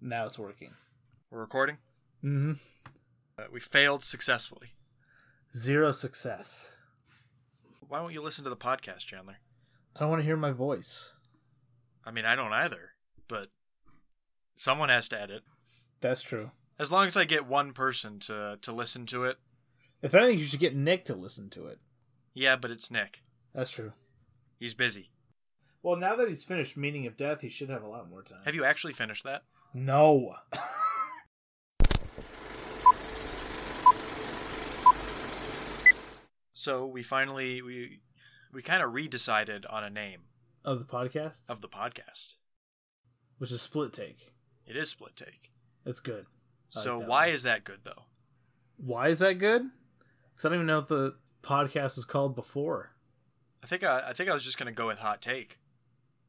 Now it's working. We're recording. Mm-hmm. Uh, we failed successfully. Zero success. Why don't you listen to the podcast, Chandler? I don't want to hear my voice. I mean, I don't either, but someone has to edit. That's true. As long as I get one person to to listen to it. If anything, you should get Nick to listen to it. Yeah, but it's Nick. That's true. He's busy. Well, now that he's finished Meaning of Death, he should have a lot more time. Have you actually finished that? No. So we finally we we kind of redecided on a name of the podcast, of the podcast. which is Split Take. It is Split Take. That's good. I So that why one. is that good though? Why is that good? Because I don't even know what the podcast was called before. I think I, I think I was just gonna go with Hot Take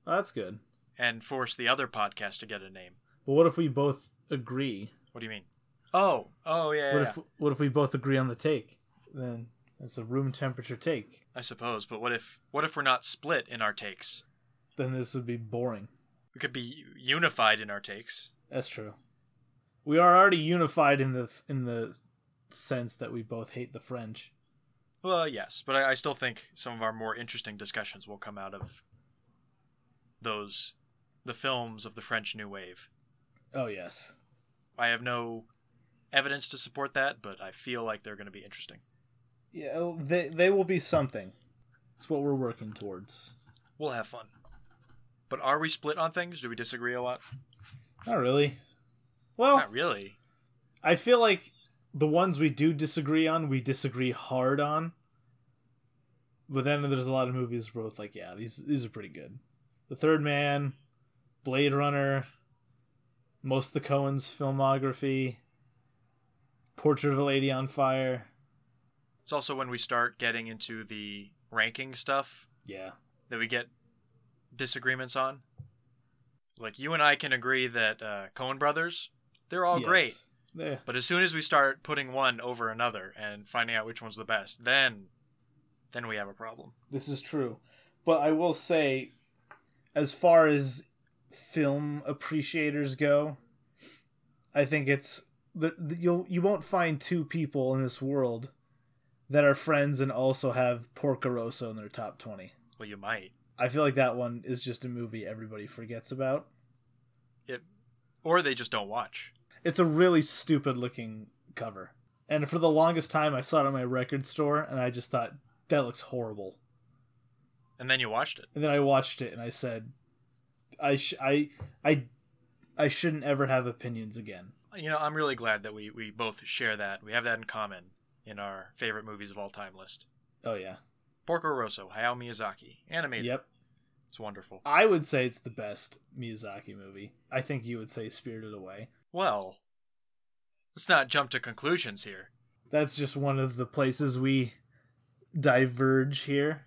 Oh, that's good. and force the other podcast to get a name. But what if we both agree? What do you mean? Oh, oh yeah, What yeah, if what if we both agree on the take? Then it's a room temperature take. I suppose. But what if what if we're not split in our takes? Then this would be boring. We could be unified in our takes. That's true. We are already unified in the in the sense that we both hate the French. Well, yes, but I, I still think some of our more interesting discussions will come out of those the films of the French New Wave. Oh yes. I have no evidence to support that, but I feel like they're going to be interesting. Yeah, oh, they they will be something. It's what we're working towards. We'll have fun. But are we split on things? Do we disagree a lot? Not really. Well, Not really. I feel like the ones we do disagree on, we disagree hard on. But then there's a lot of movies where both like, yeah, these these are pretty good. The Third Man, Blade Runner, most of the Coen's filmography, Portrait of a Lady on Fire. It's also when we start getting into the ranking stuff Yeah. that we get disagreements on. Like you and I can agree that uh, Coen Brothers, they're all Yes. great. There. But as soon as we start putting one over another and finding out which one's the best, then then we have a problem. This is true. But I will say, as far as film appreciators go, I think it's the, the, you'll you won't find two people in this world that are friends and also have Porco Rosso in their top twenty. Well, you might. I feel like that one is just a movie everybody forgets about. It, or they just don't watch. It's a really stupid looking cover. And for the longest time I saw it at my record store and I just thought that looks horrible. And then you watched it. and then I watched it and I said, I sh- I I I shouldn't ever have opinions again. You know, I'm really glad that we, we both share that. We have that in common in our favorite movies of all time list. Oh yeah, Porco Rosso, Hayao Miyazaki, animated. yep. It's wonderful. I would say it's the best Miyazaki movie. I think you would say Spirited Away. Well, let's not jump to conclusions here. That's just one of the places we diverge here.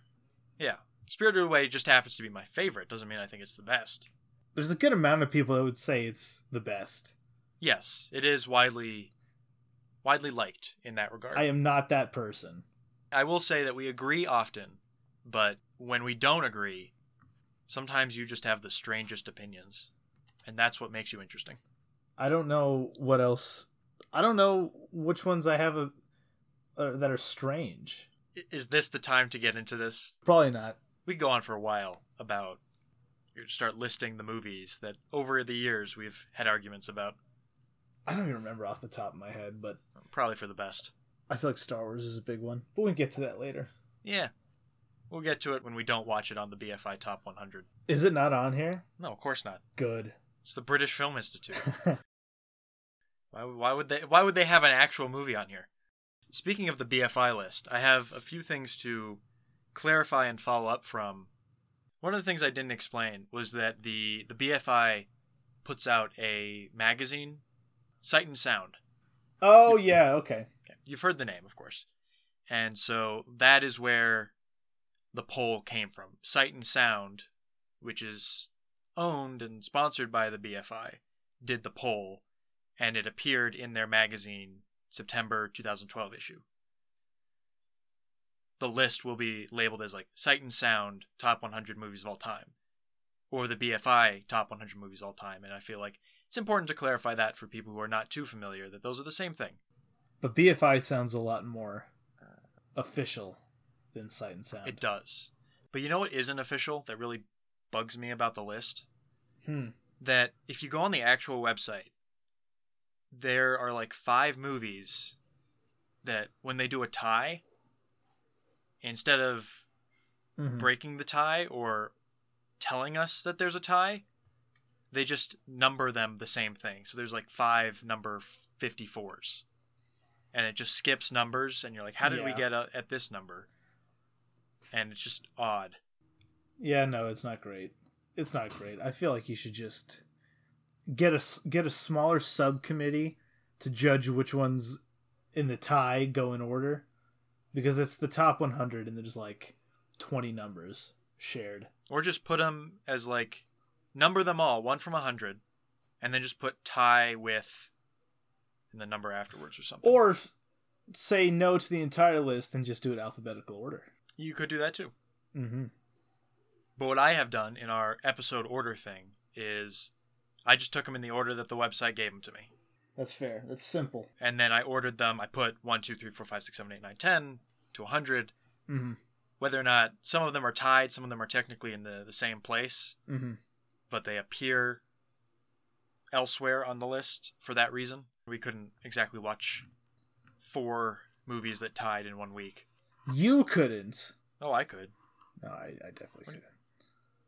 Yeah. Spirited Away just happens to be my favorite. Doesn't mean I think it's the best. There's a good amount of people that would say it's the best. Yes, it is widely widely liked in that regard. I am not that person. I will say that we agree often, but when we don't agree, sometimes you just have the strangest opinions, and that's what makes you interesting. I don't know what else. I don't know which ones I have a, uh, that are strange. Is this the time to get into this? Probably not. We go on for a while about you start listing the movies that over the years we've had arguments about. I don't even remember off the top of my head, but Probably for the best. I feel like Star Wars is a big one. But we can get to that later. Yeah. We'll get to it when we don't watch it on the BFI Top 100. Is it not on here? No, of course not. Good. It's the British Film Institute. Why, why would they why would they have an actual movie on here? Speaking of the BFI list, I have a few things to clarify and follow up from. One of the things I didn't explain was that the the BFI puts out a magazine, Sight and Sound. oh yeah, okay. Okay. You've heard the name, of course. And so that is where the poll came from. Sight and Sound, which is owned and sponsored by the BFI, did the poll, and it appeared in their magazine September 2012 issue. The list will be labeled as like Sight and Sound top 100 movies of all time, or the BFI top 100 movies of all time, and I feel like It's important to clarify that for people who are not too familiar that those are the same thing. But BFI sounds a lot more official than Sight and Sound. It does. But you know what isn't official that really bugs me about the list? Hmm. That if you go on the actual website, there are like five movies that when they do a tie, instead of Mhm. breaking the tie or telling us that there's a tie, they just number them the same thing. So there's like five number 54s. And it just skips numbers, and you're like, how did we get a, at this number? And it's just odd. Yeah, no, it's not great. It's not great. I feel like you should just get a get a smaller subcommittee to judge which ones in the tie go in order because it's the top 100 and there's like 20 numbers shared. Or just put them as like, number them all, one from a 100, and then just put tie with and the number afterwards or something. Or say no to the entire list and just do it alphabetical order. you could do that too. Mhm. But what I have done in our episode order thing is I just took them in the order that the website gave them to me. That's fair. That's simple. And then I ordered them. I put 1, 2, 3, 4, 5, 6, 7, 8, 9, 10 to 100. Mhm. Whether or not some of them are tied, some of them are technically in the, the same place, Mhm. but they appear elsewhere on the list for that reason. We couldn't exactly watch four movies that tied in one week. You couldn't. Oh, I could. No, I, I definitely couldn't.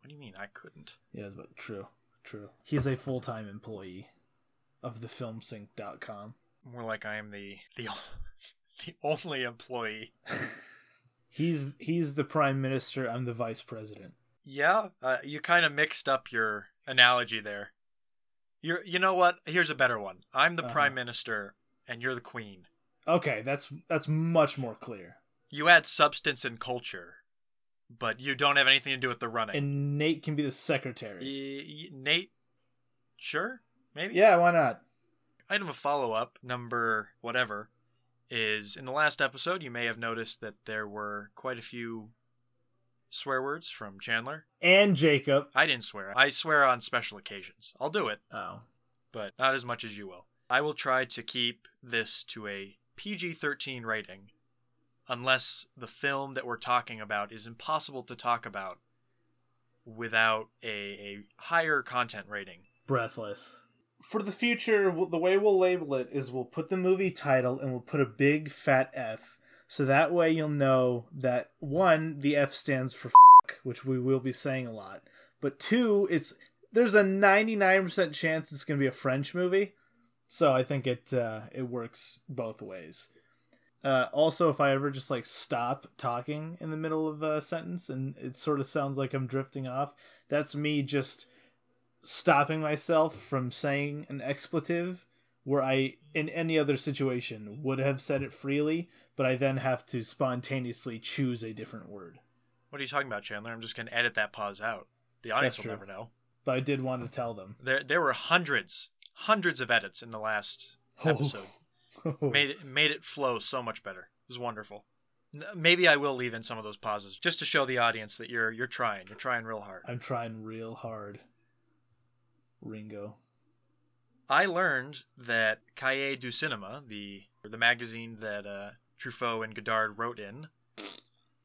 What do you mean I couldn't? Yeah, but true. True. He's a full-time employee of the filmsync.com. More like I am the the the only employee. He's he's the prime minister, I'm the vice president. Yeah, uh, you kind of mixed up your analogy there. You're, you know what? Here's a better one. I'm the Uh-huh. prime minister, and you're the queen. Okay, that's that's much more clear. You add substance and culture, but you don't have anything to do with the running. And Nate can be the secretary. Nate, sure, maybe. Yeah, why not? Item of follow up number whatever is in the last episode. You may have noticed that there were quite a few swear words from Chandler. And Jacob. I didn't swear. I swear on special occasions. I'll do it. Oh. but not as much as you will. I will try to keep this to a PG 13 rating unless the film that we're talking about is impossible to talk about without a, a higher content rating. Breathless. For the future, the way we'll label it is we'll put the movie title and we'll put a big fat F. So that way you'll know that one, the F stands for f, which we will be saying a lot. But two, it's there's a 99% chance it's going to be a French movie. So I think it uh, it works both ways. Uh, also, if I ever just like stop talking in the middle of a sentence and it sort of sounds like I'm drifting off, that's me just stopping myself from saying an expletive where I, in any other situation, would have said it freely, but I then have to spontaneously choose a different word. What are you talking about, Chandler? I'm just going to edit that pause out. The audience will never know. But I did want to tell them. There, there were hundreds, hundreds of edits in the last oh. episode. made it made it flow so much better. It was wonderful. Maybe I will leave in some of those pauses just to show the audience that you're you're trying. You're trying real hard. I'm trying real hard. Ringo. I learned that Cahiers du Cinema, the the magazine that uh, Truffaut and Godard wrote in,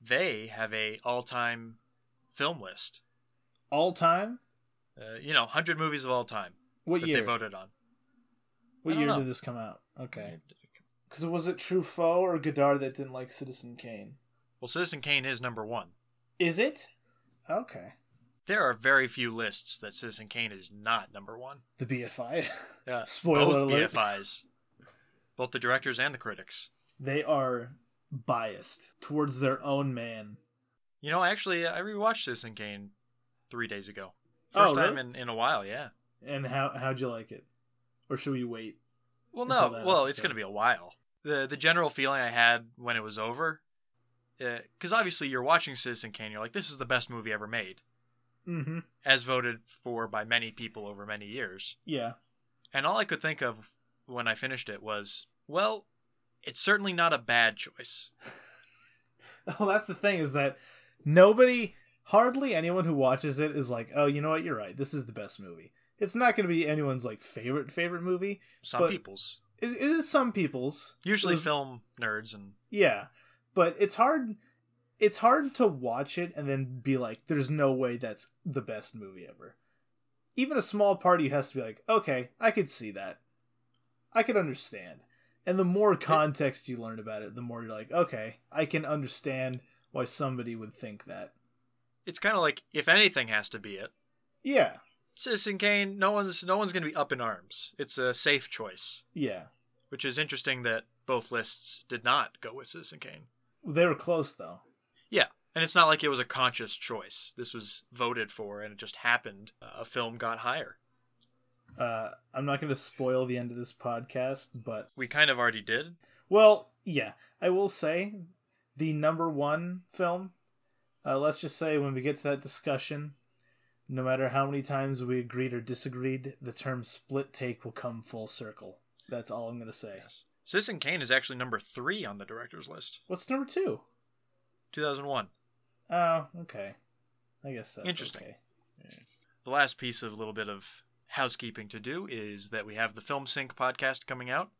they have a all time film list. All time? Uh, you know, hundred movies of all time What that year? they voted on. What year know. did this come out? Okay. Because was it Truffaut or Godard that didn't like Citizen Kane? Well, Citizen Kane is number one. Is it? Okay. There are very few lists that Citizen Kane is not number one. The BFI. Uh, Spoiler both alert. BFIs, both the directors and the critics. they are biased towards their own man. You know, actually, I rewatched Citizen Kane three days ago. Oh, First time in, in a while, yeah. And how how'd you like it? Or should we wait? Well, no, well, it's going to be a while. the The general feeling I had when it was over, because obviously you're watching Citizen Kane, you're like, this is the best movie ever made, Mm-hmm. as voted for by many people over many years. Yeah. And all I could think of when I finished it was, well, it's certainly not a bad choice. Well, that's the thing is that nobody, hardly anyone who watches it is like, oh, you know what, you're right. This is the best movie. it's not going to be anyone's like favorite favorite movie. Some people's. It, it is some people's. Usually was- film nerds and Yeah, but it's hard. It's hard to watch it and then be like, "There's no way that's the best movie ever." Even a small party has to be like, "Okay, I could see that. I could understand." And the more context you learn about it, the more you're like, "Okay, I can understand why somebody would think that." it's kind of like if anything has to be it. Yeah, Citizen Kane, no one's no one's going to be up in arms. It's a safe choice, yeah. which is interesting that both lists did not go with Citizen Kane. They were close though. Yeah, and it's not like it was a conscious choice. This was voted for, and it just happened. Uh, a film got higher. Uh, I'm not going to spoil the end of this podcast, but We kind of already did. Well, yeah, I will say the number one film. Uh, let's just say when we get to that discussion, no matter how many times we agreed or disagreed, the term split take will come full circle. That's all I'm going to say. Yes. Citizen Kane is actually number three on the director's list. What's number two? 2001. Oh, okay. I guess that's Interesting. okay. The last piece of a little bit of housekeeping to do is that we have the Film Sync podcast coming out,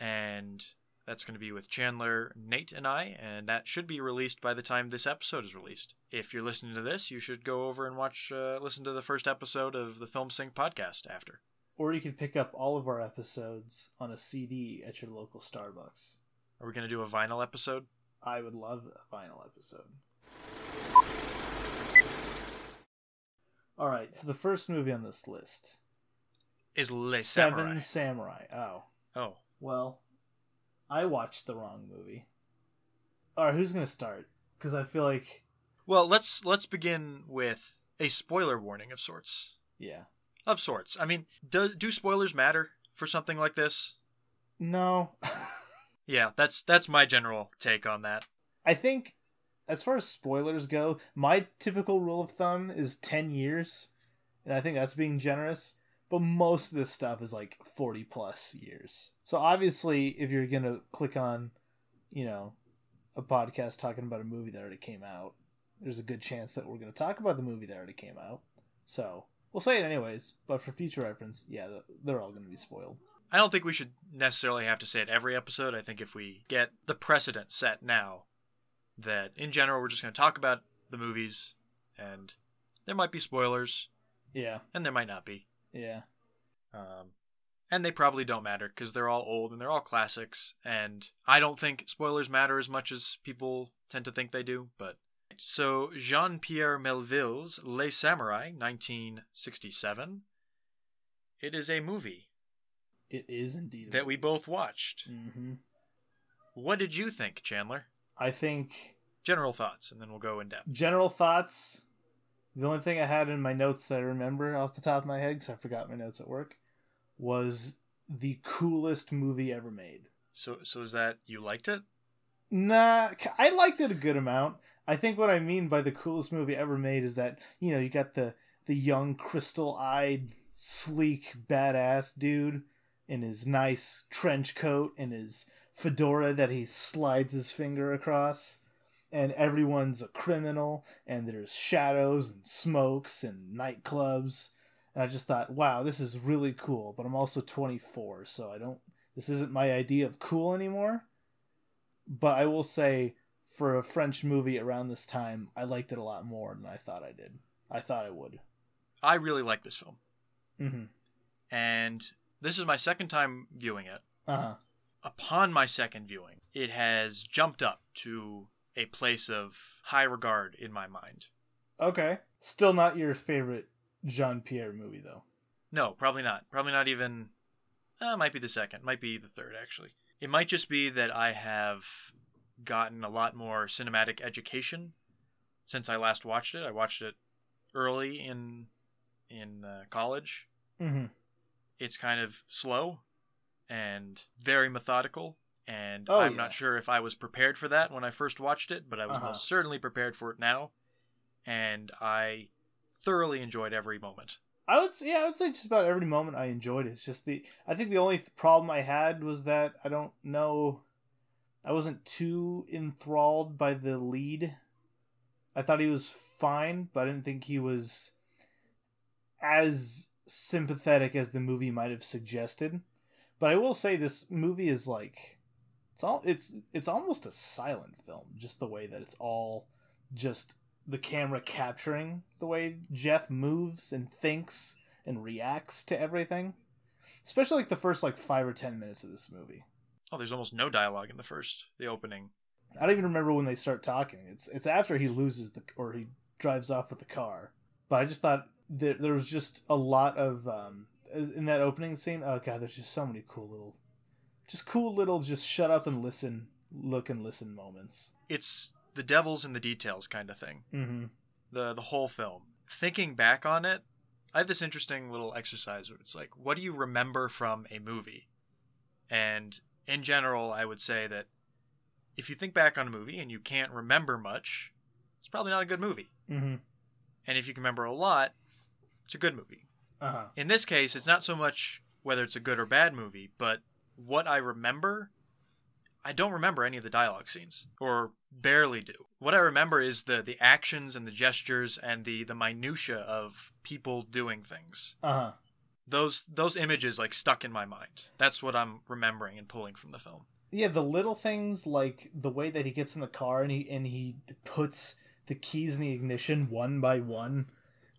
and that's going to be with Chandler, Nate, and I, and that should be released by the time this episode is released. If you're listening to this, you should go over and watch, uh, listen to the first episode of the Film Sync podcast after. Or you could pick up all of our episodes on a CD at your local Starbucks. Are we going to do a vinyl episode? I would love a vinyl episode. All right, so the first movie on this list, Is Les Seven Samurai. Samurai. Oh, Oh, well, I watched the wrong movie. All right, who's gonna start? Because I feel like, well, let's let's begin with a spoiler warning of sorts. yeah, Of sorts. I mean, do do spoilers matter for something like this? no, Yeah, that's that's my general take on that. I think as far as spoilers go, my typical rule of thumb is ten years, and I think that's being generous. But most of this stuff is like forty plus years. So obviously, if you're gonna click on, you know, a podcast talking about a movie that already came out, there's a good chance that we're gonna talk about the movie that already came out. So we'll say it anyways. But for future reference, yeah, they're all gonna be spoiled. I don't think we should necessarily have to say it every episode. I think if we get the precedent set now, that in general we're just going to talk about the movies, and there might be spoilers, Yeah, and there might not be, yeah, um, and they probably don't matter because they're all old and they're all classics. And I don't think spoilers matter as much as people tend to think they do. But so Jean Pierre Melville's Les Samurai, 1967. It is a movie it is indeed. that we both watched. hmm What did you think, Chandler? I think General thoughts, and then we'll go in depth. general thoughts. The only thing I had in my notes that I remember off the top of my head, because I forgot my notes at work, was the coolest movie ever made. So, so is that you liked it? Nah, I liked it a good amount. I think what I mean by the coolest movie ever made is that you know you got the the young crystal-eyed, sleek, badass dude in his nice trench coat and his fedora that he slides his finger across, and everyone's a criminal, and there's shadows and smokes and nightclubs, and I just thought, wow, this is really cool. But I'm also 24, so I don't. This isn't my idea of cool anymore but I will say for a French movie around this time, I liked it a lot more than I thought I did. I thought I would. I really like this film, Mm-hmm. and this is my second time viewing it. Uh huh. Upon my second viewing, it has jumped up to a place of high regard in my mind. Okay. Still not your favorite Jean Pierre movie though. No, probably not. Probably not even. Uh, might be the second. Might be the third, actually. It might just be that I have gotten a lot more cinematic education since I last watched it. I watched it early in in uh, college. Mm-hmm. It's kind of slow and very methodical, and Oh, I'm yeah. not sure if I was prepared for that when I first watched it, but I was Uh-huh. most certainly prepared for it now, and I thoroughly enjoyed every moment. I would say, yeah, I would say just about every moment I enjoyed it. It's just the I think the only problem I had was that I don't know I wasn't too enthralled by the lead. I thought he was fine, but I didn't think he was as sympathetic as the movie might have suggested. But I will say this movie is like it's all it's it's almost a silent film, just the way that it's all just the camera capturing the way Jeff moves and thinks and reacts to everything. Especially like the first like 5 or 10 minutes of this movie. Oh, there's almost no dialogue in the first, the opening. I don't even remember when they start talking. It's it's after he loses the or he drives off with the car. But I just thought that there was just a lot of um in that opening scene. Oh god, there's just so many cool little just cool little just shut up and listen, look and listen moments. It's the devil's in the details kind of thing. Mhm. The the whole film. Thinking back on it, I have this interesting little exercise where it's like, what do you remember from a movie? And in general, I would say that if you think back on a movie and you can't remember much, it's probably not a good movie. Mhm. And if you can remember a lot, it's a good movie. Uh-huh. In this case, it's not so much whether it's a good or bad movie, but what I remember. I don't remember any of the dialogue scenes, or barely do. What I remember is the the actions and the gestures and the the minutia of people doing things. Uh-huh. Those those images like stuck in my mind. That's what I'm remembering and pulling from the film. Yeah, the little things like the way that he gets in the car and he and he puts the keys in the ignition one by one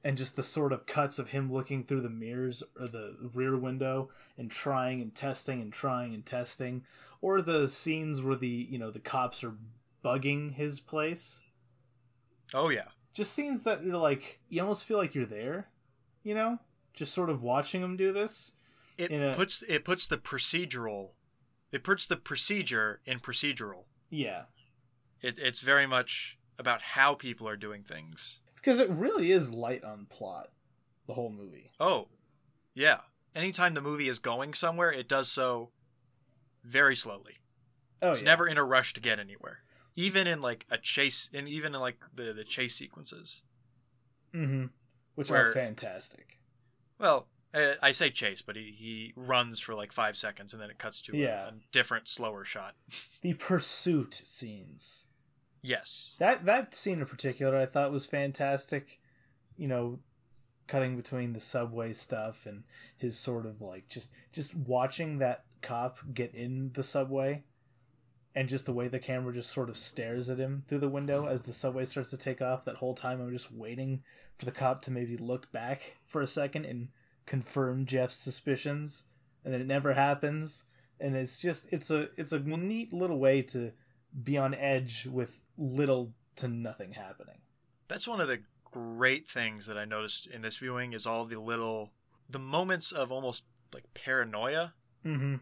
and just the sort of cuts of him looking through the mirrors or the rear window and trying and testing and trying and testing or the scenes where the you know the cops are bugging his place Oh yeah. just scenes that you're like you almost feel like you're there you know just sort of watching him do this It a- puts it puts the procedural it puts the procedure in procedural. yeah It, it's very much about how people are doing things. because it really is light on plot the whole movie Oh, yeah. Anytime the movie is going somewhere, it does so very slowly. oh it's yeah. never in a rush to get anywhere. Even in like a chase, and even in like the the chase sequences. mm-hmm. which are fantastic Well, I, I say chase, but he, he runs for like five seconds, and then it cuts to a- a, different, slower shot. the pursuit scenes Yes. that that scene in particular i thought was fantastic you know cutting between the subway stuff and his sort of like just just watching that cop get in the subway and just the way the camera just sort of stares at him through the window as the subway starts to take off that whole time i'm just waiting for the cop to maybe look back for a second and confirm jeff's suspicions and then it never happens. And it's just it's a it's a neat little way to be on edge with little to nothing happening. That's one of the great things that I noticed in this viewing is all the little the moments of almost like paranoia. mm-hmm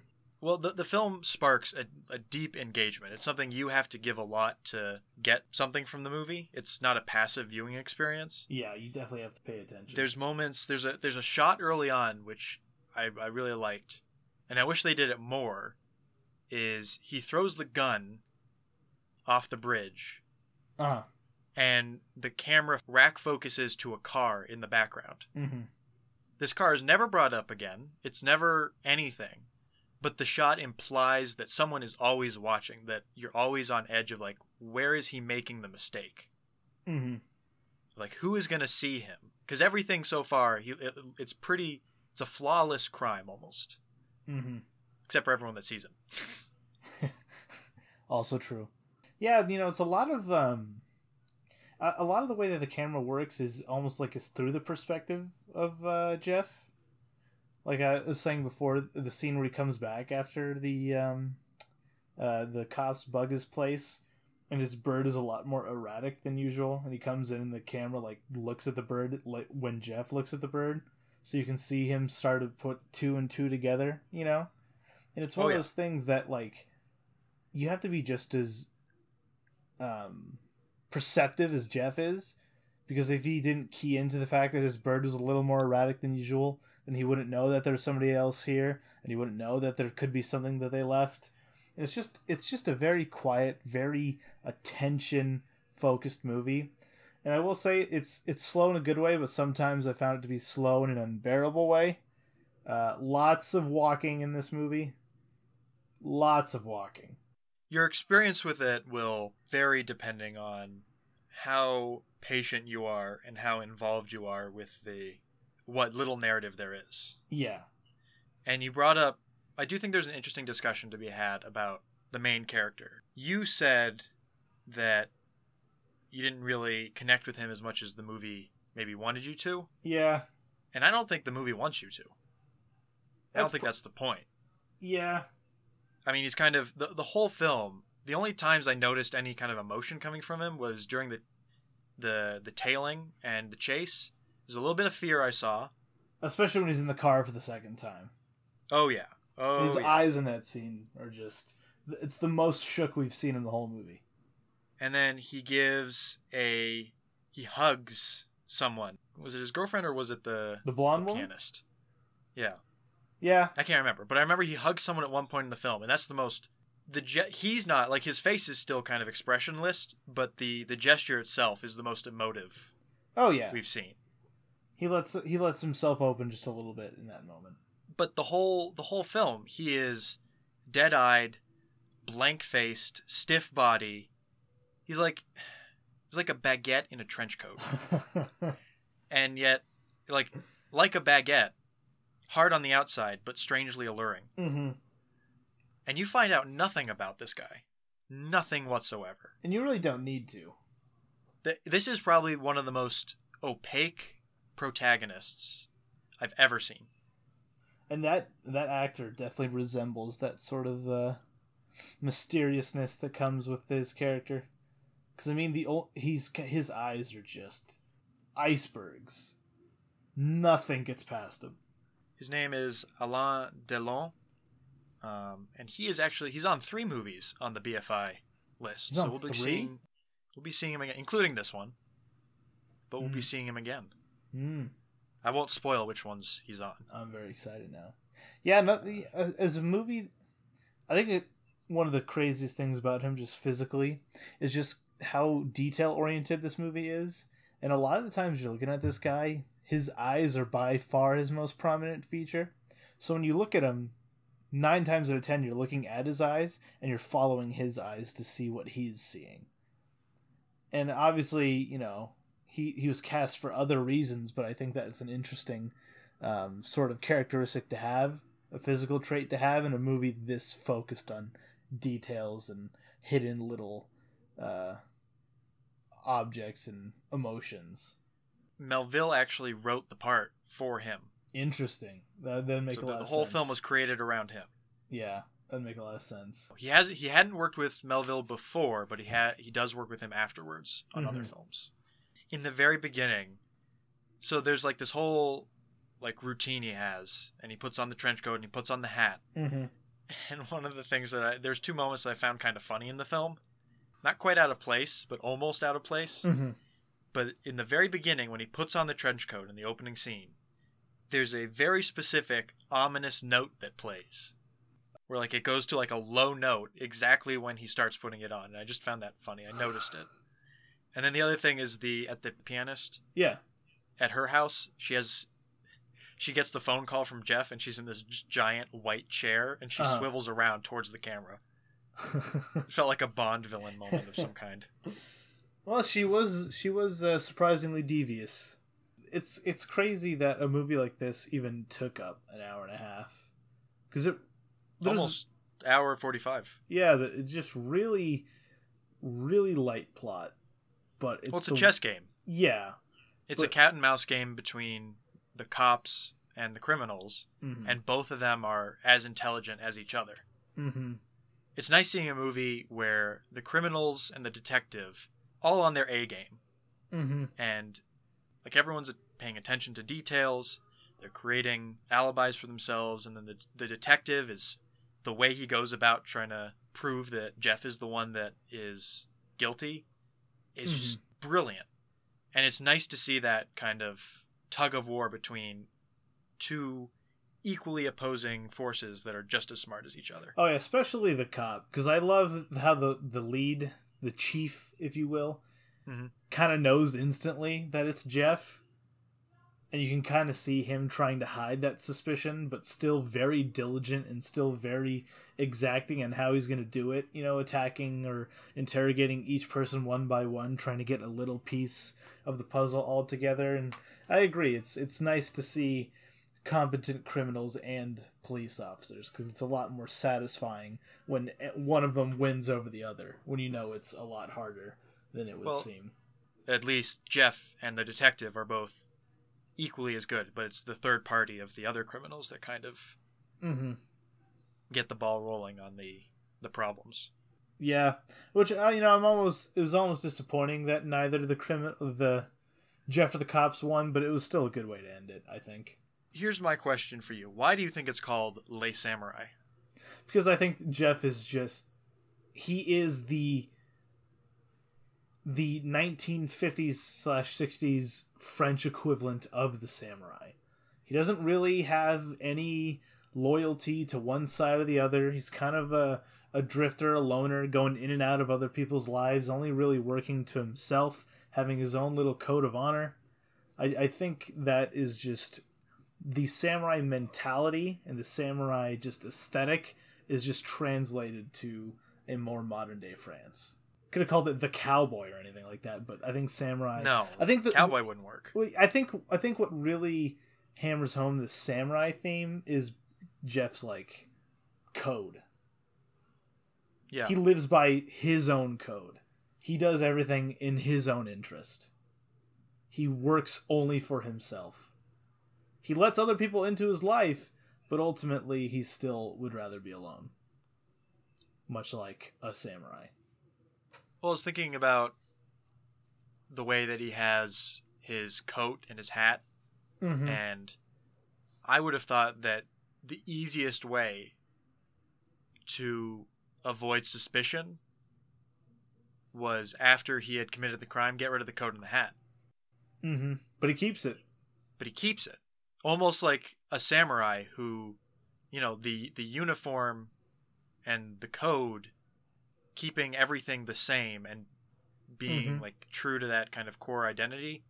Well, the the film sparks a, a deep engagement. It's something you have to give a lot to get something from the movie. It's not a passive viewing experience. yeah you definitely have to pay attention There's moments. There's a there's a shot early on which I I really liked, and I wish they did it more. Is he throws the gun off the bridge, uh-huh and the camera rack focuses to a car in the background. mm-hmm This car is never brought up again. It's never anything. But the shot implies that someone is always watching, that you're always on edge of like, where is he making the mistake? mm-hmm Like, who is going to see him? Because everything so far, he, it, it's pretty, it's a flawless crime almost, mm-hmm except for everyone that sees him. also true yeah you know it's a lot of um a, a lot of the way that the camera works is almost like it's through the perspective of uh jeff like i was saying before the scene where he comes back after the um uh the cops bug his place and his bird is a lot more erratic than usual and he comes in and the camera like looks at the bird like when jeff looks at the bird so you can see him start to put two and two together you know and it's one Oh, of yeah. those things that like you have to be just as um perceptive as jeff is because if he didn't key into the fact that his bird was a little more erratic than usual then he wouldn't know that there's somebody else here and he wouldn't know that there could be something that they left. And it's just it's just a very quiet very attention focused movie. And i will say it's it's slow in a good way but sometimes i found it to be slow in an unbearable way. Uh, lots of walking in this movie. Lots of walking. Your experience with it will vary depending on how patient you are and how involved you are with the what little narrative there is. Yeah. And you brought up, I do think there's an interesting discussion to be had about the main character. You said that you didn't really connect with him as much as the movie maybe wanted you to. Yeah. And I don't think the movie wants you to. I don't That's think that's the point. Yeah. I mean, he's kind of the the whole film. The only times I noticed any kind of emotion coming from him was during the the the tailing and the chase. There's a little bit of fear I saw. Especially when he's in the car for the second time. Oh yeah. Oh His yeah. eyes in that scene are just. It's the most shook we've seen in the whole movie. and then he gives a he hugs someone. Was it his girlfriend or was it the, The blonde the pianist? Yeah, Yeah. I can't remember, but I remember he hugs someone at one point in the film, and that's the most. The ge- he's not like his face is still kind of expressionless, but the the gesture itself is the most emotive Oh yeah. we've seen. He lets he lets himself open just a little bit in that moment. But the whole the whole film, he is dead eyed, blank faced, stiff body. He's like he's like a baguette in a trench coat. and yet like like a baguette hard on the outside but strangely alluring hmm and you find out nothing about this guy nothing whatsoever And you really don't need to. This is probably one of the most opaque protagonists i've ever seen And that that actor definitely resembles that sort of uh, mysteriousness that comes with his character. Because I mean, the ol- he's his eyes are just icebergs. Nothing gets past him. his name is alain delon um, and he is actually he's on three movies on the bfi list He's so we'll be three? seeing we'll be seeing him again including this one but we'll be Mhm. seeing him again Hmm. i won't spoil which ones he's on I'm very excited now. Yeah, no, the, uh, as a movie, I think it, one of the craziest things about him, just physically, is just how detail oriented this movie is. And a lot of the times you're looking at this guy, his eyes are by far his most prominent feature. So when you look at him, nine times out of ten, you're looking at his eyes and you're following his eyes to see what he's seeing. And obviously, you know, he, he was cast for other reasons, but I think that's an interesting um, sort of characteristic to have, a physical trait to have in a movie this focused on details and hidden little uh, objects and emotions. Melville actually wrote the part for him. Interesting. That would make So a the, lot the whole sense. film was created around him. yeah, that'd make a lot of sense. He has he hadn't worked with Melville before, but he had he does work with him afterwards on other Mhm. films. In the very beginning, so there's like this whole like routine he has, and he puts on the trench coat and he puts on the hat. Mm-hmm. And one of the things that I there's two moments that I found kind of funny in the film, not quite out of place, but almost out of place. Mm-hmm. But in the very beginning, when he puts on the trench coat in the opening scene, there's a very specific ominous note that plays. Where like it goes to like a low note exactly when he starts putting it on. And I just found that funny. I noticed it. And then the other thing is the at the pianist Yeah. at her house, she has she gets the phone call from Jeff and she's in this giant white chair and she Uh-huh. swivels around towards the camera. It felt like a Bond villain moment of some kind. well, she was she was uh, surprisingly devious. It's it's crazy that a movie like this even took up an hour and a half because it Almost hour 45. yeah it's just really really light plot but it's well, it's a chess game. yeah It's a cat and mouse game between the cops and the criminals, mm-hmm. and both of them are as intelligent as each other. mm-hmm. It's nice seeing a movie where the criminals and the detective all on their A game, Mm-hmm. and like everyone's paying attention to details. They're creating alibis for themselves, and then the the detective is the way he goes about trying to prove that Jeff is the one that is guilty is Mhm. just brilliant. And it's nice to see that kind of tug of war between two equally opposing forces that are just as smart as each other. oh yeah especially the cop because i love how the the lead the chief if you will Mhm. kind of knows instantly that it's jeff and you can kind of see him trying to hide that suspicion, but still very diligent and still very exacting on how he's going to do it. You know, attacking or interrogating each person one by one, trying to get a little piece of the puzzle all together. And I agree, it's it's nice to see competent criminals and police officers because it's a lot more satisfying when one of them wins over the other. When you know it's a lot harder than it would Well, seem. At least Jeff and the detective are both equally as good, but it's the third party of the other criminals that kind of Mm-hmm. get the ball rolling on the the problems. Yeah, which uh, you know, I'm almost it was almost disappointing that neither the criminal the Jeff or the cops won, but it was still a good way to end it. I think Here's my question for you: Why do you think it's called Les Samurai? because I think Jeff is just he is the the 1950s slash 60s French equivalent of the samurai. He doesn't really have any loyalty to one side or the other. He's kind of a a drifter, a loner, going in and out of other people's lives, only really working to himself, having his own little code of honor. I, I think that is just the samurai mentality and the samurai just aesthetic is just translated to a more modern day France. Could have called it the cowboy or anything like that, but I think samurai. No, I think the cowboy wouldn't work. I think I think what really hammers home the samurai theme is Jeff's like code. Yeah, He lives by his own code. He does everything in his own interest. He works only for himself. He lets other people into his life, but ultimately he still would rather be alone. Much like a samurai. Well, I was thinking about the way that he has his coat and his hat, Mm-hmm. and I would have thought that the easiest way to avoid suspicion was after he had committed the crime, get rid of the coat and the hat. Mm-hmm. But he keeps it. But he keeps it. Almost like a samurai who, you know, the, the uniform and the code keeping everything the same and being Mhm. like true to that kind of core identity,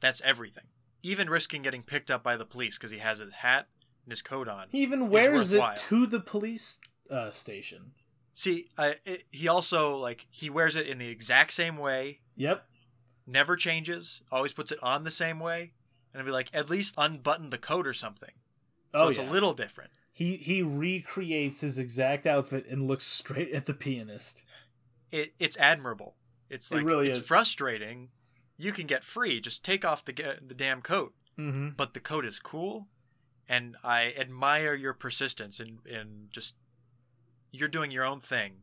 that's everything. Even risking getting picked up by the police because he has his hat and his coat on. He even wears it to the police uh, station. See, uh, it, he also like he wears it in the exact same way, Yep. never changes, always puts it on the same way, and I'd be like, at least unbutton the coat or something. So oh, it's yeah. a little different. He he recreates his exact outfit and looks straight at the pianist. It it's admirable. It's It like really it's is. frustrating. You can get free, just take off the the damn coat. Mm-hmm. But the coat is cool, and I admire your persistence in in just you're doing your own thing,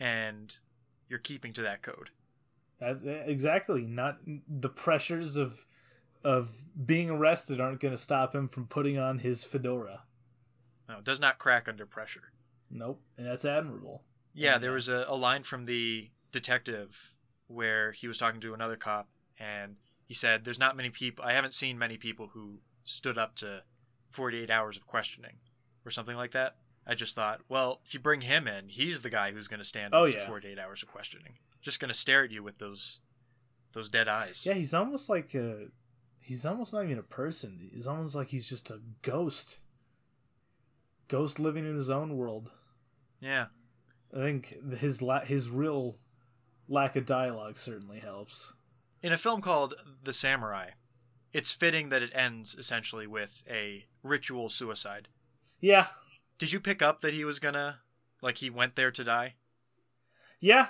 and you're keeping to that code. exactly. Not the pressures of of being arrested aren't going to stop him from putting on his fedora. No, it does not crack under pressure. Nope, and that's admirable. Yeah, there uh, was a, a line from the detective where he was talking to another cop, and he said, "There's not many people. I haven't seen many people who stood up to 48 hours of questioning, or something like that." I just thought, well, if you bring him in, he's the guy who's going to stand Oh, up to yeah. 48 hours of questioning. Just going to stare at you with those those dead eyes. Yeah, he's almost like a. He's almost not even a person. He's almost like he's just a ghost. Ghost living in his own world. Yeah. I think his la- his real lack of dialogue certainly helps. In a film called The Samurai, it's fitting that it ends essentially with a ritual suicide. Yeah, Did you pick up that he was gonna, like, he went there to die? yeah,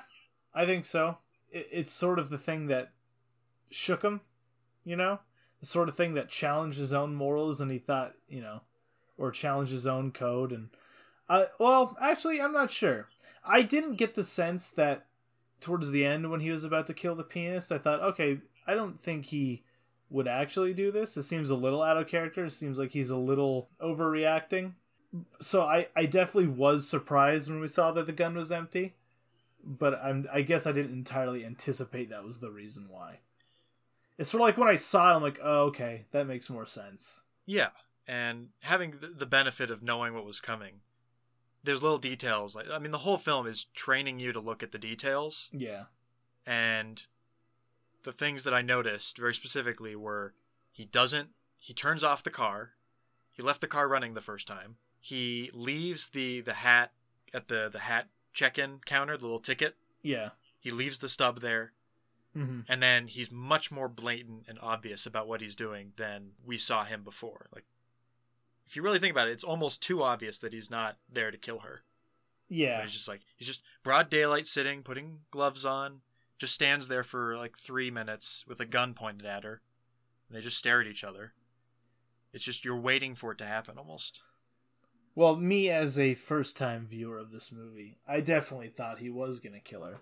I think so. It, it's sort of the thing that shook him, you know, the sort of thing that challenged his own morals, and he thought, you know, or challenge his own code. And I, well, actually, I'm not sure. I didn't get the sense that towards the end when he was about to kill the pianist, I thought, okay, I don't think he would actually do this. It seems a little out of character. It seems like he's a little overreacting. So I, I definitely was surprised when we saw that the gun was empty, but I'm I guess I didn't entirely anticipate that was the reason why. It's sort of like when I saw it, I'm like, oh, okay, that makes more sense. Yeah, and having the, benefit of knowing what was coming, there's little details. Like, I mean, the whole film is training you to look at the details, Yeah. and the things that I noticed very specifically were He doesn't. He turns off the car. He left the car running the first time. He leaves the the hat at the the hat check-in counter, the little ticket. Yeah. He leaves the stub there, Mm-hmm. and then he's much more blatant and obvious about what he's doing than we saw him before. Like, if you really think about it, it's almost too obvious that he's not there to kill her. But Yeah. he's just like he's just broad daylight sitting, putting gloves on, just stands there for like three minutes with a gun pointed at her, and they just stare at each other. It's just you're waiting for it to happen almost. Well, me as a first time viewer of this movie, I definitely thought he was gonna kill her.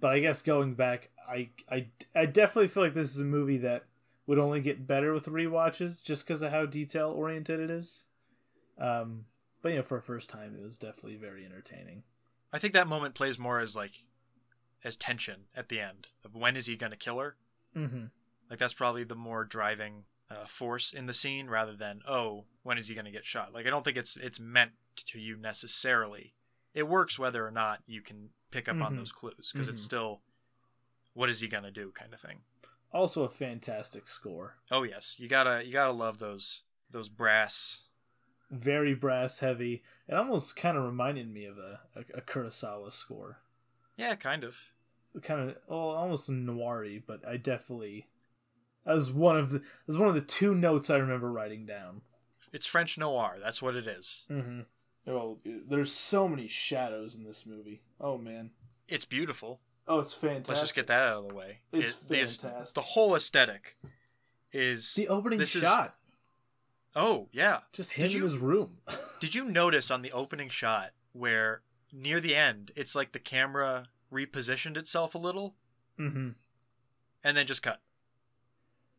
But I guess going back, I I, I definitely feel like this is a movie that would only get better with rewatches just because of how detail oriented it is. Um, but you know, for a first time, it was definitely very entertaining. I think that moment plays more as like as tension at the end of when is he going to kill her. Mm-hmm. Like that's probably the more driving uh, force in the scene rather than oh when is he going to get shot. Like I don't think it's it's meant to you necessarily. It works whether or not you can pick up on Mhm. those clues because it's Mhm. still what is he going to do kind of thing. Also, a fantastic score, Oh yes, you gotta you gotta love those those brass. very brass heavy. It almost kind of reminded me of a, a, a Kurosawa score. Yeah, kind of. kind of well, almost noir but I definitely that was one of the that was one of the two notes I remember writing down. It's French noir. That's what it is. Mm-hmm. Oh, there's so many shadows in this movie. Oh man. It's beautiful. Oh, it's fantastic. Let's just get that out of the way. It's the, fantastic. the whole aesthetic is the opening this is- shot. Oh yeah. Just him Did in you- his room. Did you notice on the opening shot where near the end it's like the camera repositioned itself a little mm-hmm. and then just cut?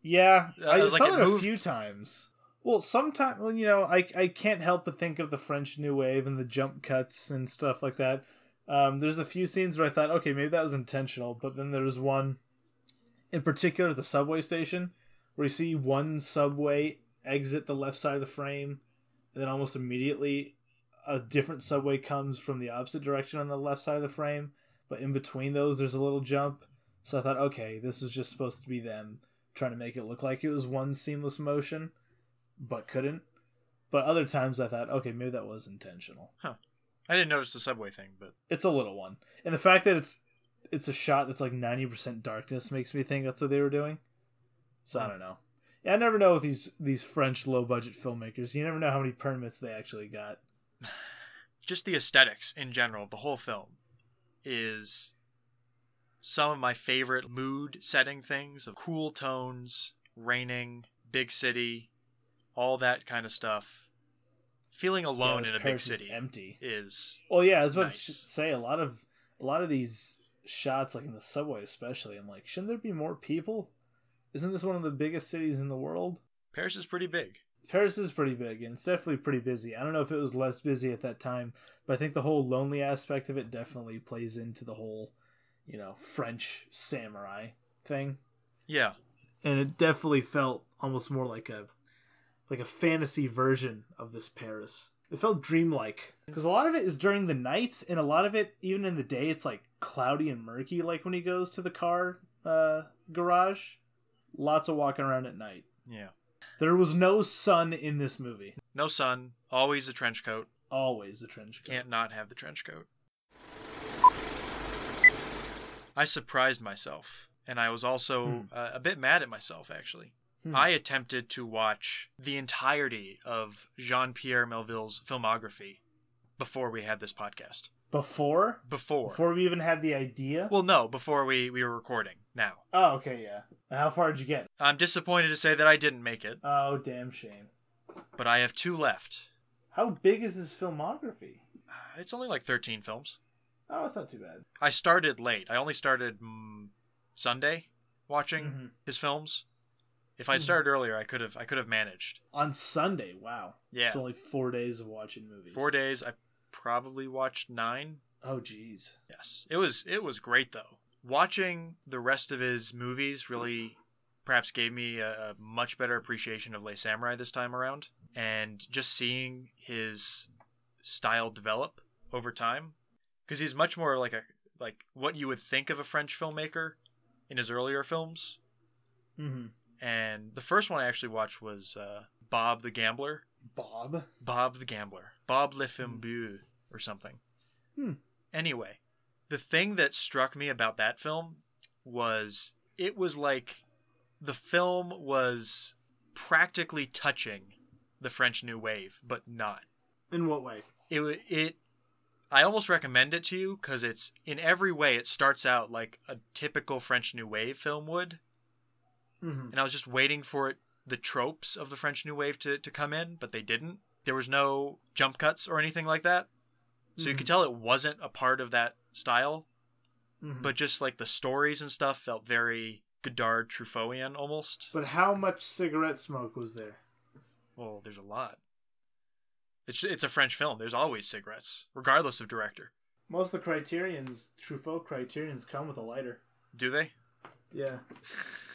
Yeah, Uh, I like saw it it a few times. Well, sometimes, well, you know, I I can't help but think of the French New Wave and the jump cuts and stuff like that. Um, there's a few scenes where I thought, okay, maybe that was intentional, but then there's one, in particular, the subway station, where you see one subway exit the left side of the frame, and then almost immediately, a different subway comes from the opposite direction on the left side of the frame, but in between those, there's a little jump. So I thought, okay, this was just supposed to be them trying to make it look like it was one seamless motion, but couldn't. But other times I thought, okay, maybe that was intentional. I didn't notice the subway thing, but It's a little one, and the fact that it's it's a shot that's like ninety percent darkness makes me think that's what they were doing. So I hmm. don't know. Yeah, I never know with these these French low budget filmmakers. You never know how many permits they actually got. just the aesthetics in general, the whole film is some of my favorite mood setting things of cool tones, raining, big city, all that kind of stuff. Feeling alone Yeah, in a big city empty. is Well, yeah, I was about Nice. to say a lot of a lot of these shots, like in the subway, especially. I'm like, shouldn't there be more people? Isn't this one of the biggest cities in the world? Paris is pretty big. Paris is pretty big, and it's definitely pretty busy. I don't know if it was less busy at that time, but I think the whole lonely aspect of it definitely plays into the whole, you know, French samurai thing. Yeah. And it definitely felt almost more like a like a fantasy version of this Paris. It felt dreamlike because a lot of it is during the night, and a lot of it even in the day it's like cloudy and murky. Like when he goes to the car uh, garage, lots of walking around at night. Yeah. There was no sun in this movie. No sun, always a trench coat. Always the trench coat. Can't not have the trench coat. I surprised myself, and I was also Hmm. uh, a bit mad at myself, actually. Hmm. I attempted to watch the entirety of Jean Pierre Melville's filmography before we had this podcast. Before? Before. Before we even had the idea? Well, no, before we, we were recording. Now. oh, okay, yeah. How far did you get? I'm disappointed to say that I didn't make it, Oh, damn shame. but I have two left. How big is his filmography? Uh, It's only like 13 films. Oh, it's not too bad. I started late. I only started mm, Sunday watching Mhm. his films. If I'd Mhm. started earlier, I could have I could have managed. On Sunday, wow. Yeah. It's only four days of watching movies. Four days, I probably watched nine. Oh, jeez. Yes, it was it was great though. Watching the rest of his movies really perhaps gave me a, a much better appreciation of Les Samurai this time around, and just seeing his style develop over time, because he's much more like a like what you would think of a French filmmaker in his earlier films, Mm-hmm. And the first one I actually watched was uh, Bob the Gambler. Bob. Bob the Gambler. Bob Le Fimbu or something. Hmm. Anyway, the thing that struck me about that film was it was like the film was practically touching the French New Wave, but not. In what way? It it I almost recommend it to you because it's in every way it starts out like a typical French New Wave film would, Mm-hmm. and I was just waiting for it the tropes of the French New Wave to, to come in, but they didn't. There was no jump cuts or anything like that. So you could tell it wasn't a part of that style, Mm-hmm. but just like the stories and stuff felt very Godard Truffautian almost. But how much cigarette smoke was there? Well, there's a lot. It's it's a French film. There's always cigarettes, regardless of director. Most of the criterions, Truffaut criterions, come with a lighter. Do they? Yeah.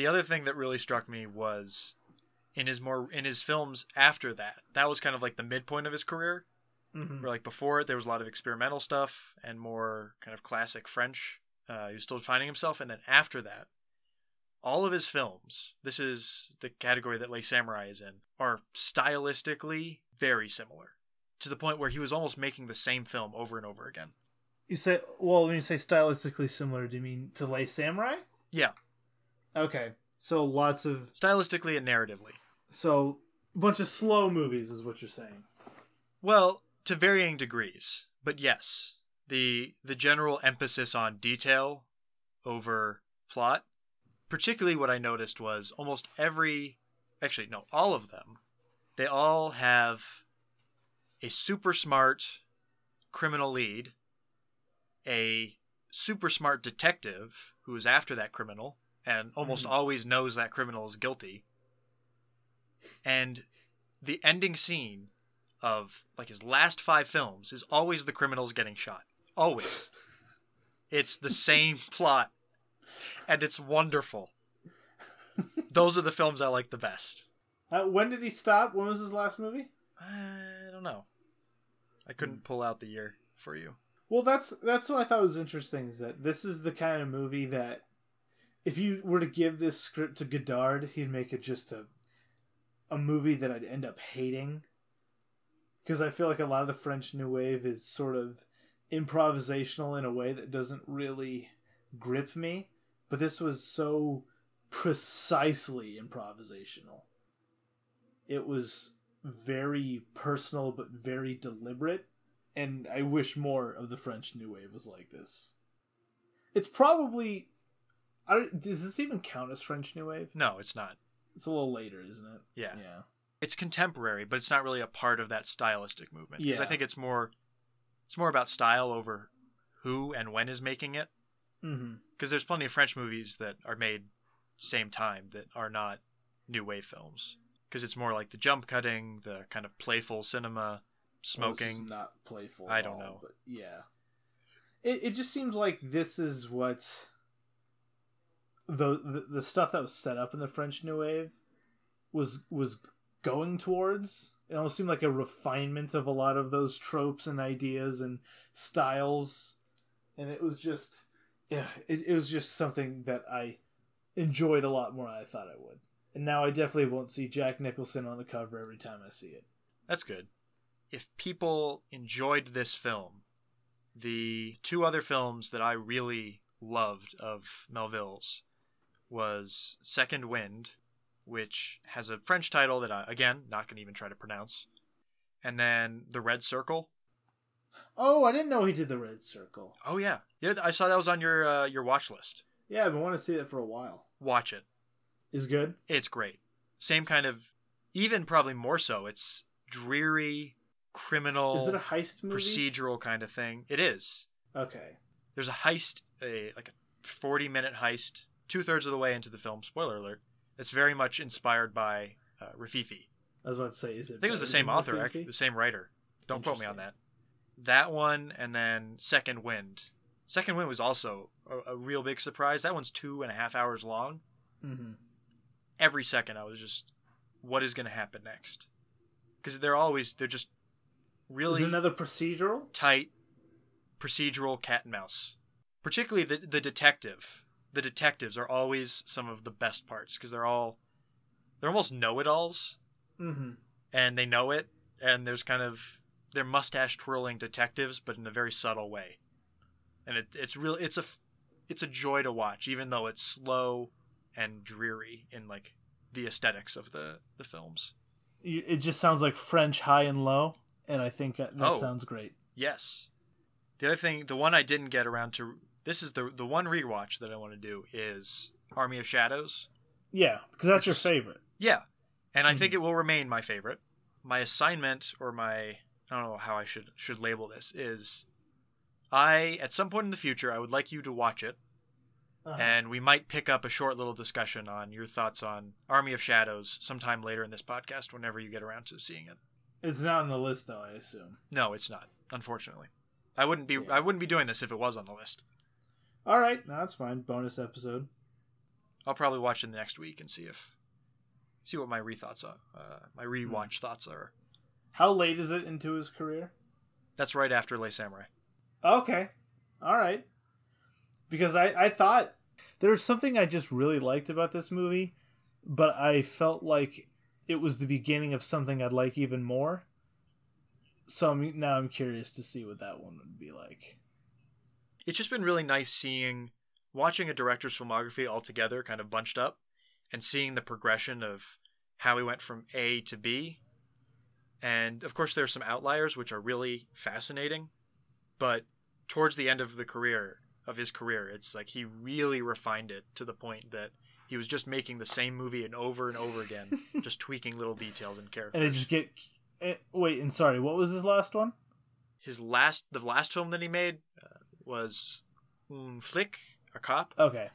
The other thing that really struck me was in his more in his films after that. That was kind of like the midpoint of his career. Mm-hmm. Where like before it, there was a lot of experimental stuff and more kind of classic French. Uh, he was still finding himself, and then after that, all of his films. This is the category that Lay Samurai is in. Are stylistically very similar to the point where he was almost making the same film over and over again. You say, well, when you say stylistically similar, do you mean to Lay Samurai? Yeah, Okay. So lots of stylistically and narratively. so a bunch of slow movies is what you're saying. Well, to varying degrees, but yes, the the general emphasis on detail over plot. Particularly, what I noticed was almost every, actually no, all of them, they all have a super smart criminal lead, a super smart detective who is after that criminal and almost always knows that criminal is guilty, and the ending scene of like his last five films is always the criminals getting shot. Always. it's the same plot. And it's wonderful. Those are the films I like the best. Uh, when did he stop? When was his last movie? I don't know. I couldn't pull out the year for you. Well, that's that's what I thought was interesting is that this is the kind of movie that if you were to give this script to Godard, he'd make it just a a movie that I'd end up hating because I feel like a lot of the French New Wave is sort of improvisational in a way that doesn't really grip me. But this was so precisely improvisational. It was very personal but very deliberate and I wish more of the French New Wave was like this. It's probably. I don't, does this even count as French New Wave? No, it's not. It's a little later, isn't it? Yeah. Yeah. It's contemporary, but it's not really a part of that stylistic movement. Because I think it's more it's more about style over who and when is making it. Mm-hmm. Because there's plenty of French movies that are made same time that are not new wave films. Because it's more like the jump cutting, the kind of playful cinema, smoking. not playful. I don't all, know. yeah. It it just seems like this is what the, the the stuff that was set up in the French New Wave was was going towards. It almost seemed like a refinement of a lot of those tropes and ideas and styles, and it was just yeah, it, it was just something that I enjoyed a lot more than I thought I would. And now I definitely won't see Jack Nicholson on the cover every time I see it. That's good. If people enjoyed this film, the two other films that I really loved of Melville's was Second Wind, which has a French title that I, again, not going to even try to pronounce, and then The Red Circle. Oh, I didn't know he did the Red Circle. Oh yeah, yeah. I saw that was on your uh, your watch list. Yeah, I've been wanting to see that for a while. Watch it. Is good. It's great. Same kind of, even probably more so. It's dreary, criminal, Is it a heist movie? procedural kind of thing. It is. Okay. there's a heist, a like a 40 minute heist, two thirds of the way into the film. Spoiler alert. It's very much inspired by uh, Rififi. I was about to say, is it? I think it was the same author, Rififi? the same writer. Don't quote me on that. That one, and then Second Wind. Second Wind was also a, a real big surprise. That one's two and a half hours long. Mhm. Every second, I was just, what is going to happen next? Because they're always they're just really Is another procedural? tight procedural cat and mouse. Particularly the the detective the detectives are always some of the best parts because they're all they're almost know-it-alls Mm-hmm. and they know it and there's kind of they're mustache twirling detectives but in a very subtle way and it, it's real it's a it's a joy to watch even though it's slow and dreary in like the aesthetics of the the films It just sounds like French high and low, and I think that, that Oh. sounds great. yes the other thing the one i didn't get around to this is the the one rewatch that i want to do is army of shadows Yeah, because that's your favorite. Yeah, and I think it will remain my favorite. My assignment, or my I don't know how I should should label this, is I at some point in the future I would like you to watch it, Uh-huh. and we might pick up a short little discussion on your thoughts on Army of Shadows sometime later in this podcast, whenever you get around to seeing it. It's not on the list, though. I assume. No, it's not. Unfortunately, I wouldn't be Yeah. I wouldn't be doing this if it was on the list. All right, no, that's fine. Bonus episode. I'll probably watch it next week and see if see what my rethoughts are. Uh, my rewatch thoughts are. How late is it into his career? That's right after Lay Samurai. Okay. All right. Because I, I thought there was something I just really liked about this movie, but I felt like it was the beginning of something I'd like even more. So I'm, now I'm curious to see what that one would be like. It's just been really nice seeing watching a director's filmography all together kind of bunched up and seeing the progression of how he went from A to B. And of course there's some outliers which are really fascinating, but towards the end of the career of his career, it's like he really refined it to the point that he was just making the same movie and over and over again, just tweaking little details and characters. And they just get. eh, Wait, and sorry, what was his last one? His last the last film that he made was Un flic, a cop. Okay.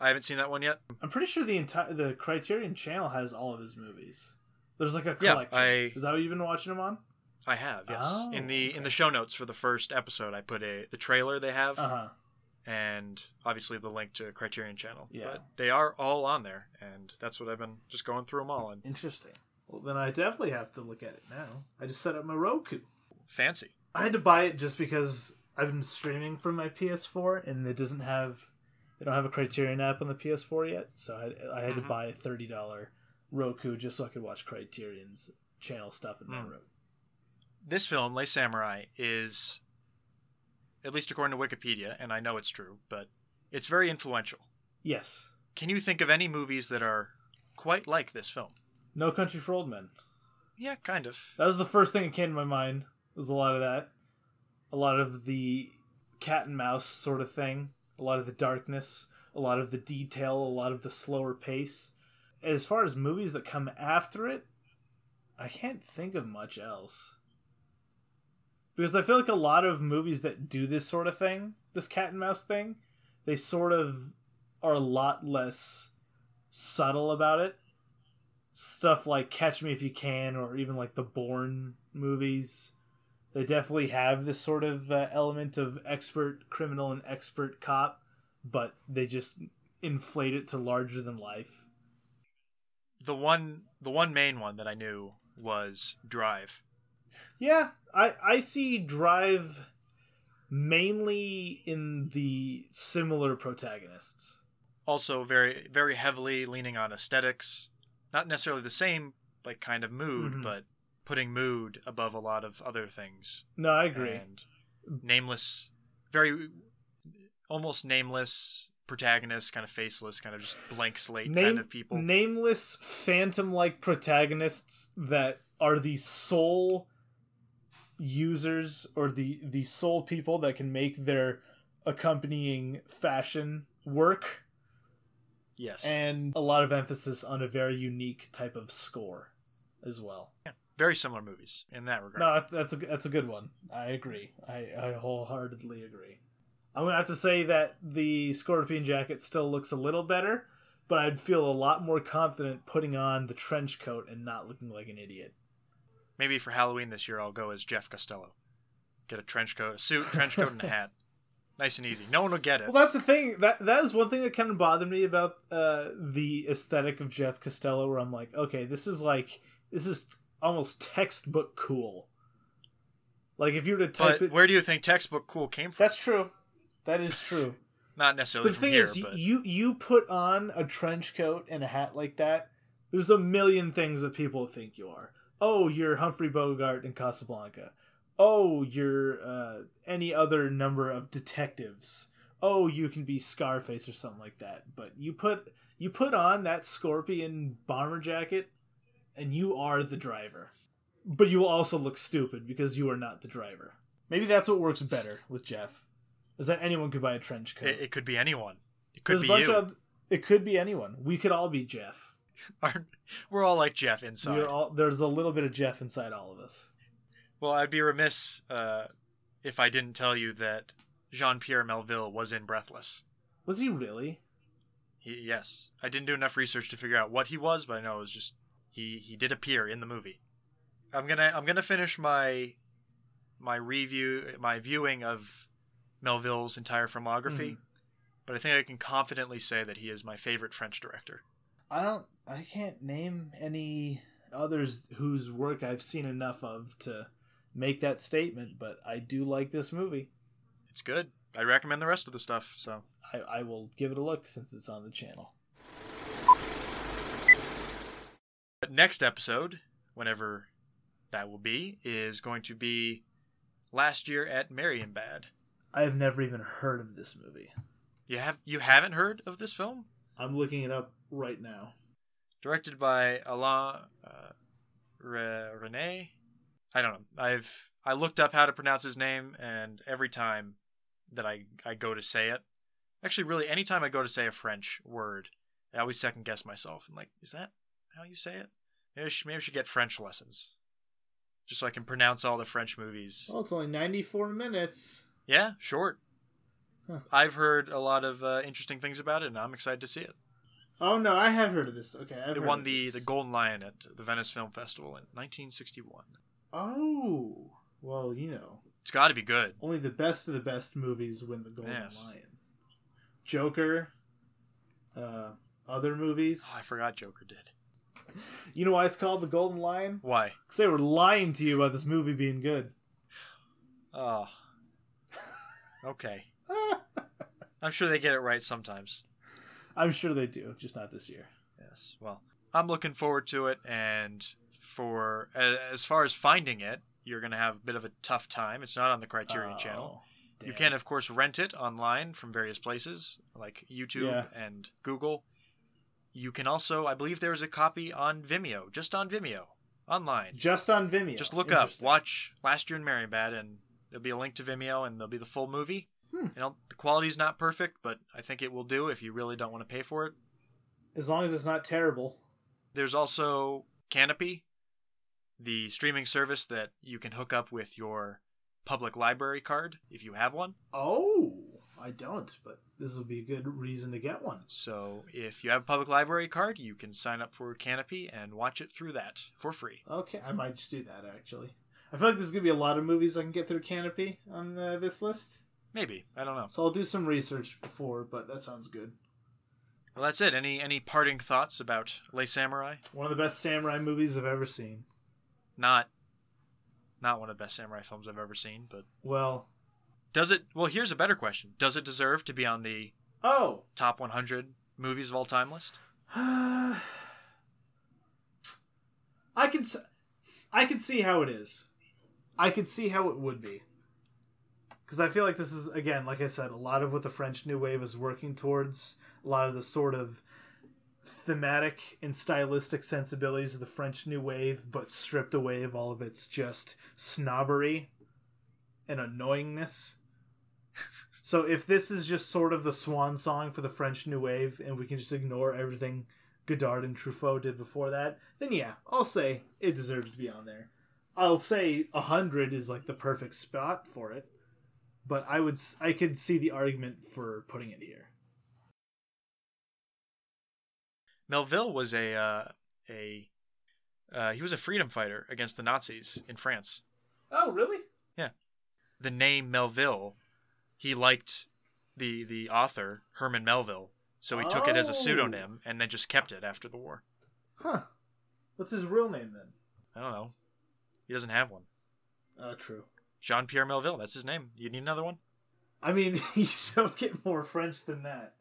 I haven't seen that one yet. I'm pretty sure the entire the Criterion Channel has all of his movies. There's like a Yeah, collection. I- Is that what you've been watching them on? I have, yes. Oh, in the okay. in the show notes for the first episode, I put a the trailer they have, Uh huh. and obviously the link to Criterion Channel. Yeah. But they are all on there, and that's what I've been just going through them all. And Interesting. Well, then I definitely have to look at it now. I just set up my Roku. fancy. I had to buy it just because I've been streaming from my PS4, and it doesn't have. They don't have a Criterion app on the PS4 yet, so I, I had to Mhm. buy a thirty dollar Roku just so I could watch Criterion's channel stuff in my Mm. room. This film, Les Samurai, is, at least according to Wikipedia, and I know it's true, but it's very influential. Yes. Can you think of any movies that are quite like this film? No Country for Old Men. Yeah, kind of. That was the first thing that came to my mind. Was a lot of that, a lot of the cat and mouse sort of thing, a lot of the darkness, a lot of the detail, a lot of the slower pace. As far as movies that come after it, I can't think of much else. Because I feel like a lot of movies that do this sort of thing, this cat and mouse thing, they sort of are a lot less subtle about it stuff like Catch Me If You Can or even like the Bourne movies. They definitely have this sort of uh, element of expert criminal and expert cop, but they just inflate it to larger than life. The one, the one main one that I knew was Drive. Yeah, I I see Drive mainly in the similar protagonists. also very very heavily leaning on aesthetics not necessarily the same like kind of mood Mhm. but putting mood above a lot of other things. No, I agree. and nameless very almost nameless protagonists kind of faceless kind of just blank slate Name- kind of people. nameless phantom-like protagonists that are the sole users or the the sole people that can make their accompanying fashion work. Yes. And a lot of emphasis on a very unique type of score as well very similar movies in that regard. No that's a that's a good one. I agree. I i wholeheartedly agree. I'm gonna have to say that the scorpion jacket still looks a little better but i'd feel a lot more confident putting on the trench coat and not looking like an idiot. Maybe for halloween this year i'll go as jeff costello. Get a trench coat a suit trench coat and a hat. Nice and easy. No one will get it. Well, that's the thing. That that is one thing that kind of bothered me about uh, the aesthetic of Jeff Costello, where I'm like, okay, this is like this is almost textbook cool. Like if you were to type but it, where do you think textbook cool came from that's true. That is true. Not necessarily the from thing here, is, but you you put on a trench coat and a hat like that. There's a million things that people think you are. Oh, you're Humphrey Bogart in Casablanca. Oh, you're uh, any other number of detectives. Oh, you can be Scarface or something like that. But you put you put on that scorpion bomber jacket, and you are the driver. But you will also look stupid because you are not the driver. Maybe that's what works better with Jeff, is that anyone could buy a trench coat. it, it could be anyone. It could There's be you. of it could be anyone. We could all be Jeff. Aren't- We're all like Jeff inside. All there's a little bit of Jeff inside all of us. Well, I'd be remiss uh, if I didn't tell you that Jean Pierre Melville was in Breathless. Was he really? He, yes, I didn't do enough research to figure out what he was, but I know it was just he he did appear in the movie. I'm gonna I'm gonna finish my my review my viewing of Melville's entire filmography, Mhm. but I think I can confidently say that he is my favorite French director. I don't I can't name any others whose work I've seen enough of to make that statement, but I do like this movie. It's good. I recommend the rest of the stuff. So I, I will give it a look since it's on the channel. But next episode, whenever that will be, is going to be last year at Marienbad. I have never even heard of this movie. You have you haven't heard of this film? I'm looking it up right now. Directed by Alain uh, Re- Rene. I don't know. I've I looked up how to pronounce his name, and every time that I I go to say it, actually, really, anytime I go to say a French word, I always second guess myself. I'm like, is that how you say it? Maybe I should, maybe I should get French lessons, just so I can pronounce all the French movies. Oh, it's only 94 minutes. Yeah, short. Huh. I've heard a lot of uh, interesting things about it, and I'm excited to see it. Oh no, I have heard of this. Okay, I've it heard won the, the Golden Lion at the Venice Film Festival in 1961. Oh, well, you know, It's got to be good. only the best of the best movies win the Golden Yes. Lion. Joker, uh, other movies. Oh, I forgot Joker did. You know why it's called the Golden Lion? Why? Because they were lying to you about this movie being good. Oh. Okay. I'm sure they get it right sometimes. I'm sure they do, just not this year. Yes. Well, I'm looking forward to it, and for as far as finding it, you're gonna have a bit of a tough time. It's not on the Criterion Oh, channel. You can, of course, rent it online from various places like YouTube Yeah. and Google. You can also, I believe, there is a copy on Vimeo, just on Vimeo, online. just on Vimeo. Just look up, watch Last Year in Marienbad, and there'll be a link to Vimeo, and there'll be the full movie. Hmm. You know, the quality's not perfect, but I think it will do if you really don't want to pay for it. As long as it's not terrible. There's also Kanopy, the streaming service that you can hook up with your public library card if you have one. Oh, I don't, but this will be a good reason to get one. So if you have a public library card, you can sign up for Kanopy and watch it through that for free. Okay, I might just do that actually. I feel like there's gonna be a lot of movies I can get through Kanopy on uh, this list, Maybe I don't know. so I'll do some research before. But that sounds good. Well, that's it. Any any parting thoughts about Les Samurai? One of the best samurai movies I've ever seen. Not not one of the best samurai films I've ever seen, but Well, does it? Well, here's a better question: Does it deserve to be on the oh, top 100 movies of all time list? I can, I can see how it is. I could see how it would be. Because I feel like this is again, like I said, a lot of what the French New Wave is working towards. A lot of the sort of thematic and stylistic sensibilities of the French New Wave, but stripped away of all of its just snobbery and annoyingness. so if this is just sort of the swan song for the French New Wave, and we can just ignore everything Godard and Truffaut did before that, then yeah, I'll say it deserves to be on there. I'll say hundred is like the perfect spot for it, but I would s- I could see the argument for putting it here. Melville was a uh, a uh, he was a freedom fighter against the Nazis in France. Oh, really? The name Melville, he liked the the author Herman Melville, so he took it as a Oh. pseudonym and then just kept it after the war. Huh? What's his real name then? I don't know. He doesn't have one. Oh, true. Jean Pierre Melville, that's his name. You need another one? I mean, you don't get more French than that.